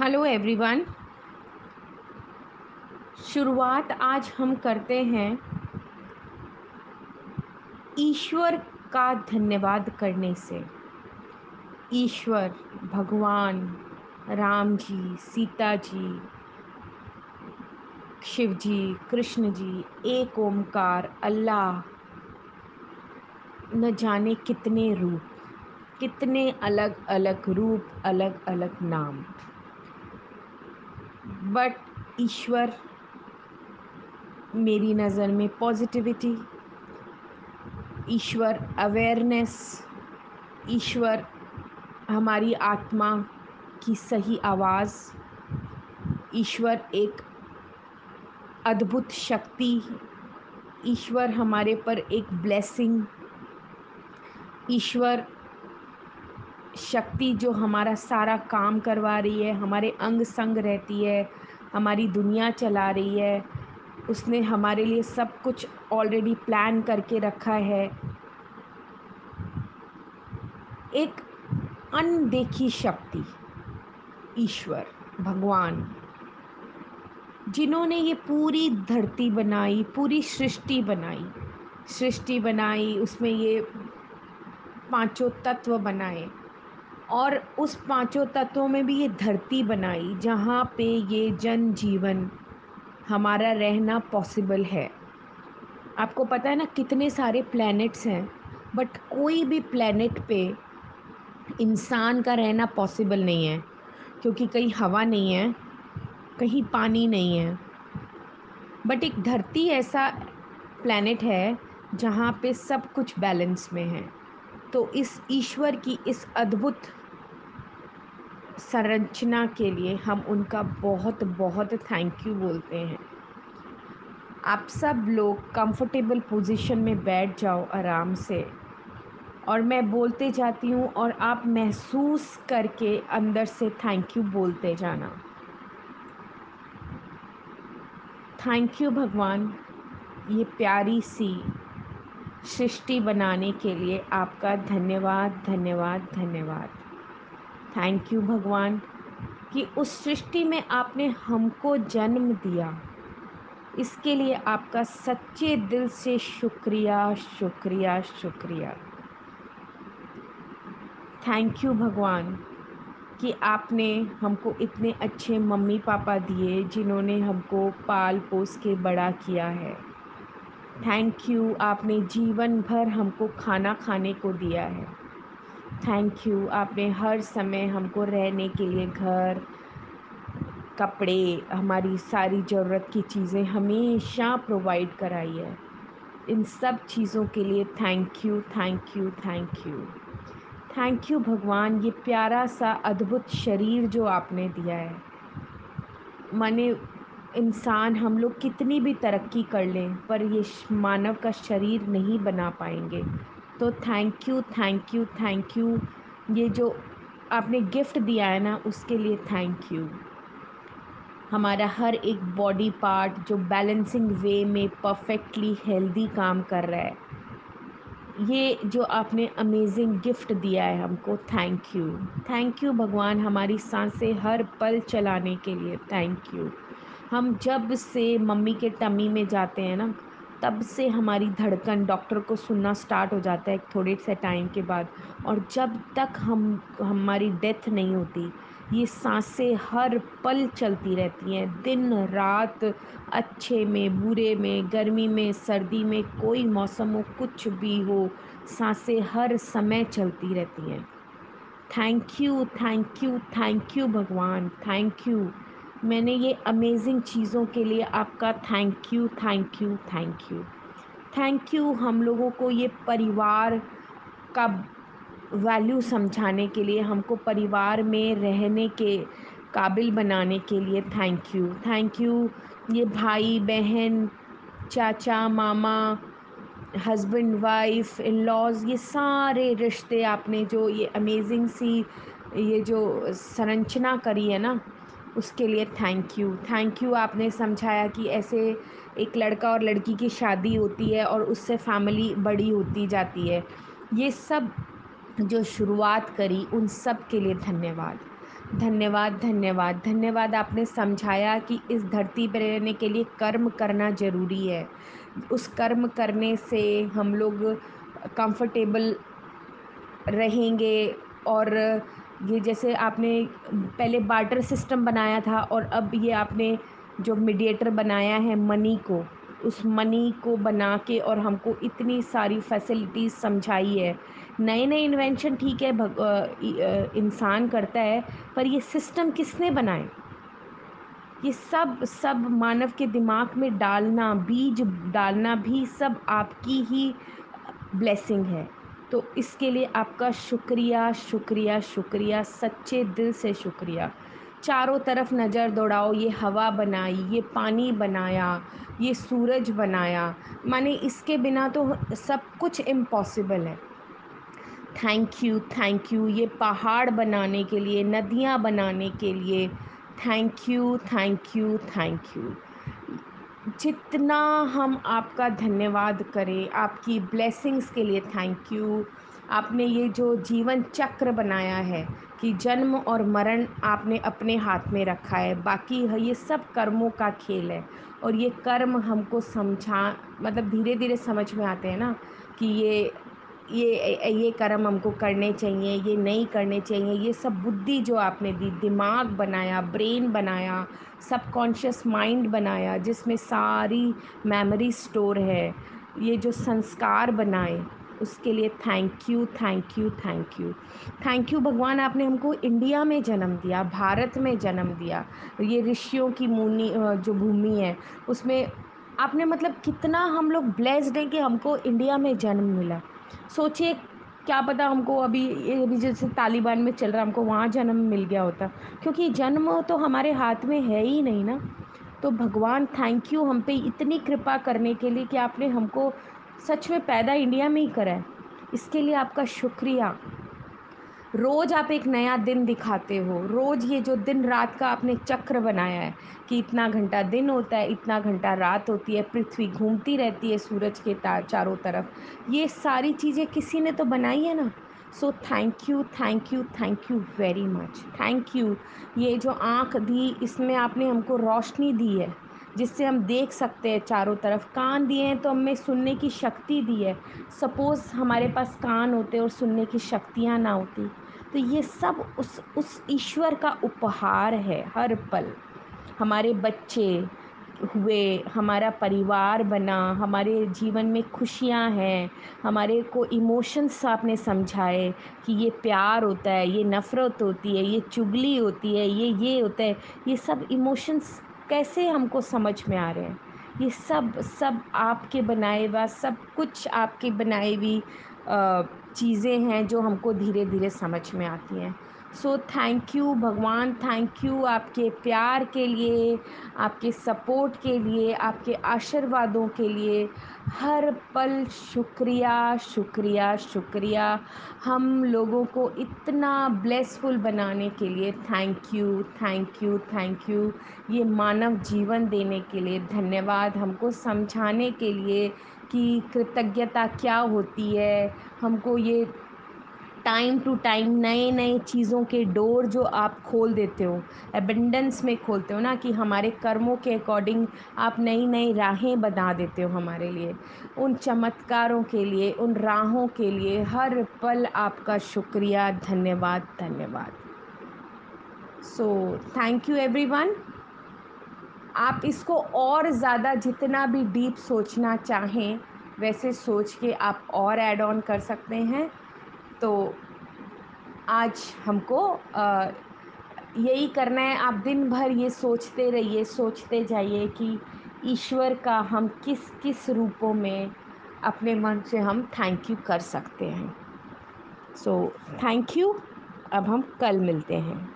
Hello everyone शुरुआत आज हम करते हैं ईश्वर का धन्यवाद करने से। ईश्वर, भगवान, राम जी, सीता जी, शिव जी, कृष्ण जी, एक ओमकार अल्लाह, न जाने कितने रूप, कितने अलग अलग रूप अलग अलग नाम। बट ईश्वर मेरी नज़र में पॉजिटिविटी ईश्वर अवेयरनेस ईश्वर हमारी आत्मा की सही आवाज़, ईश्वर एक अद्भुत शक्ति, ईश्वर हमारे पर एक ब्लेसिंग ईश्वर शक्ति जो हमारा सारा काम करवा रही है, हमारे अंग संग रहती है, हमारी दुनिया चला रही है, उसने हमारे लिए सब कुछ ऑलरेडी प्लान करके रखा है। एक अनदेखी शक्ति, ईश्वर, भगवान, जिन्होंने ये पूरी धरती बनाई, पूरी सृष्टि बनाई सृष्टि बनाई, उसमें ये पाँचों तत्व बनाए। और उस पाँचों तत्वों में भी ये धरती बनाई जहाँ पे ये जन जीवन हमारा रहना पॉसिबल है। आपको पता है ना कितने सारे प्लैनेट्स हैं बट कोई भी प्लैनेट पे इंसान का रहना पॉसिबल नहीं है, क्योंकि कहीं हवा नहीं है, कहीं पानी नहीं है। बट एक धरती ऐसा प्लैनेट है जहाँ पे सब कुछ बैलेंस में है। तो इस ईश्वर की इस अद्भुत संरचना के लिए हम उनका बहुत बहुत थैंक यू बोलते हैं। आप सब लोग कंफर्टेबल पोजीशन में बैठ जाओ आराम से। और मैं बोलते जाती हूँ और आप महसूस करके अंदर से थैंक यू बोलते जाना। थैंक यू भगवान, ये प्यारी सी सृष्टि बनाने के लिए आपका धन्यवाद धन्यवाद धन्यवाद। थैंक यू भगवान, कि उस सृष्टि में आपने हमको जन्म दिया। इसके लिए आपका सच्चे दिल से शुक्रिया शुक्रिया शुक्रिया। थैंक यू भगवान, कि आपने हमको इतने अच्छे मम्मी पापा दिए जिन्होंने हमको पाल पोस के बड़ा किया है। थैंक यू आपने जीवन भर हमको खाना खाने को दिया है। थैंक यू आपने हर समय हमको रहने के लिए घर, कपड़े, हमारी सारी ज़रूरत की चीज़ें हमेशा प्रोवाइड कराई है। इन सब चीज़ों के लिए thank you thank you thank you thank you भगवान, ये प्यारा सा अद्भुत शरीर जो आपने दिया है। माने इंसान हम लोग कितनी भी तरक्की कर लें, पर ये मानव का शरीर नहीं बना पाएँगे। तो thank you thank you thank you ये जो आपने गिफ्ट दिया है ना, उसके लिए थैंक यू हमारा हर एक बॉडी पार्ट जो बैलेंसिंग वे में परफेक्टली हेल्दी काम कर रहा है, ये जो आपने अमेजिंग गिफ्ट दिया है हमको थैंक यू थैंक यू भगवान हमारी साँसें हर पल चलाने के लिए थैंक यू हम जब से मम्मी के टमी में जाते हैं ना तब से हमारी धड़कन डॉक्टर को सुनना स्टार्ट हो जाता है थोड़े से टाइम के बाद। और जब तक हम, हमारी डेथ नहीं होती, ये साँसें हर पल चलती रहती हैं। दिन, रात, अच्छे में, बुरे में, गर्मी में, सर्दी में, कोई मौसम हो, कुछ भी हो, साँसें हर समय चलती रहती हैं। Thank you thank you thank you भगवान, थैंक यू। मैंने ये अमेजिंग चीज़ों के लिए आपका thank you thank you thank you thank you हम लोगों को ये परिवार का वैल्यू समझाने के लिए, हमको परिवार में रहने के काबिल बनाने के लिए थैंक यू थैंक यू ये भाई, बहन, चाचा, मामा हस्बैंड वाइफ इन लॉज ये सारे रिश्ते आपने जो ये अमेजिंग सी ये जो संरचना करी है ना उसके लिए थैंक यू थैंक यू आपने समझाया कि ऐसे एक लड़का और लड़की की शादी होती है और उससे फैमिली बड़ी होती जाती है। ये सब जो शुरुआत करी, उन सब के लिए धन्यवाद। धन्यवाद धन्यवाद। धन्यवाद आपने समझाया कि इस धरती पर रहने के लिए कर्म करना ज़रूरी है। उस कर्म करने से हम लोग कंफर्टेबल रहेंगे और ये जैसे आपने पहले बार्टर सिस्टम बनाया था और अब ये आपने जो मीडिएटर बनाया है मनी को, उस मनी को बना के और हमको इतनी सारी फैसिलिटीज़ समझाई है। नए नए इन्वेंशन ठीक है इंसान करता है, पर ये सिस्टम किसने बनाए ये सब सब मानव के दिमाग में डालना, बीज डालना भी सब आपकी ही ब्लेसिंग है। तो इसके लिए आपका शुक्रिया शुक्रिया शुक्रिया, सच्चे दिल से शुक्रिया। चारों तरफ़ नज़र दौड़ाओ, ये हवा बनाई, ये पानी बनाया, ये सूरज बनाया। माने इसके बिना तो सब कुछ इम्पॉसिबल है। थैंक यू थैंक यू ये पहाड़ बनाने के लिए, नदियाँ बनाने के लिए। Thank you thank you thank you जितना हम आपका धन्यवाद करें, आपकी ब्लेसिंग्स के लिए थैंक यू आपने ये जो जीवन चक्र बनाया है कि जन्म और मरण आपने अपने हाथ में रखा है, बाकी है, ये सब कर्मों का खेल है। और ये कर्म हमको समझा मतलब धीरे धीरे समझ में आते हैं ना कि ये ये ये कर्म हमको करने चाहिए, ये नहीं करने चाहिए, ये सब बुद्धि जो आपने दी, दिमाग बनाया, ब्रेन बनाया, सबकॉन्शियस माइंड बनाया, जिसमें सारी मेमोरी स्टोर है, ये जो संस्कार बनाए, उसके लिए thank you thank you thank you. Thank you भगवान, आपने हमको इंडिया में जन्म दिया, भारत में जन्म दिया। ये ऋषियों की मुनि जो भूमि है, उसमें आपने मतलब कितना हम लोग ब्लेस्ड हैं कि हमको इंडिया में जन्म मिला। सोचिए, क्या पता हमको अभी अभी जैसे तालिबान में चल रहा, हमको वहाँ जन्म मिल गया होता। क्योंकि जन्म तो हमारे हाथ में है ही नहीं ना। तो भगवान थैंक यू हम पे इतनी कृपा करने के लिए कि आपने हमको सच में पैदा इंडिया में ही करा है। इसके लिए आपका शुक्रिया। रोज़ आप एक नया दिन दिखाते हो, रोज़ ये जो दिन रात का आपने चक्र बनाया है कि इतना घंटा दिन होता है, इतना घंटा रात होती है, पृथ्वी घूमती रहती है सूरज के चारों तरफ़, ये सारी चीज़ें किसी ने तो बनाई है ना? So thank you thank you thank you very much thank you ये जो आँख दी, इसमें आपने हमको रोशनी दी है, जिससे हम देख सकते हैं चारों तरफ़। कान दिए हैं तो हमें सुनने की शक्ति दी है। सपोज़ हमारे पास कान होते और सुनने की शक्तियाँ ना होती। तो ये सब उस उस ईश्वर का उपहार है, हर पल। हमारे बच्चे हुए, हमारा परिवार बना, हमारे जीवन में खुशियाँ हैं, हमारे को इमोशंस आपने समझाए कि ये प्यार होता है, ये नफ़रत होती है, ये चुगली होती है, ये ये होता है। ये सब इमोशंस कैसे हमको समझ में आ रहे हैं? ये सब सब आपके बनाए हुआ, सब कुछ आपके बनाई हुई चीज़ें हैं जो हमको धीरे धीरे समझ में आती हैं। सो थैंक यू भगवान थैंक यू आपके प्यार के लिए, आपके सपोर्ट के लिए, आपके आशीर्वादों के लिए। हर पल शुक्रिया शुक्रिया शुक्रिया। हम लोगों को इतना ब्लेसफुल बनाने के लिए thank you thank you thank you ये मानव जीवन देने के लिए धन्यवाद हमको समझाने के लिए। कि कृतज्ञता क्या होती है? हमको ये टाइम टू टाइम नए नए चीज़ों के डोर जो आप खोल देते हो एबेंडेंस में खोलते हो ना कि हमारे कर्मों के अकॉर्डिंग आप नई नई राहें बना देते हो हमारे लिए। उन चमत्कारों के लिए, उन राहों के लिए हर पल आपका शुक्रिया, धन्यवाद धन्यवाद। सो थैंक यू एवरीवन आप इसको और ज़्यादा जितना भी डीप सोचना चाहें, वैसे सोच के आप और ऐड ऑन कर सकते हैं। तो आज हमको यही करना है। आप दिन भर ये सोचते रहिए, सोचते जाइए कि ईश्वर का हम किस किस रूपों में अपने मन से हम थैंक यू कर सकते हैं। सो थैंक यू अब हम कल मिलते हैं।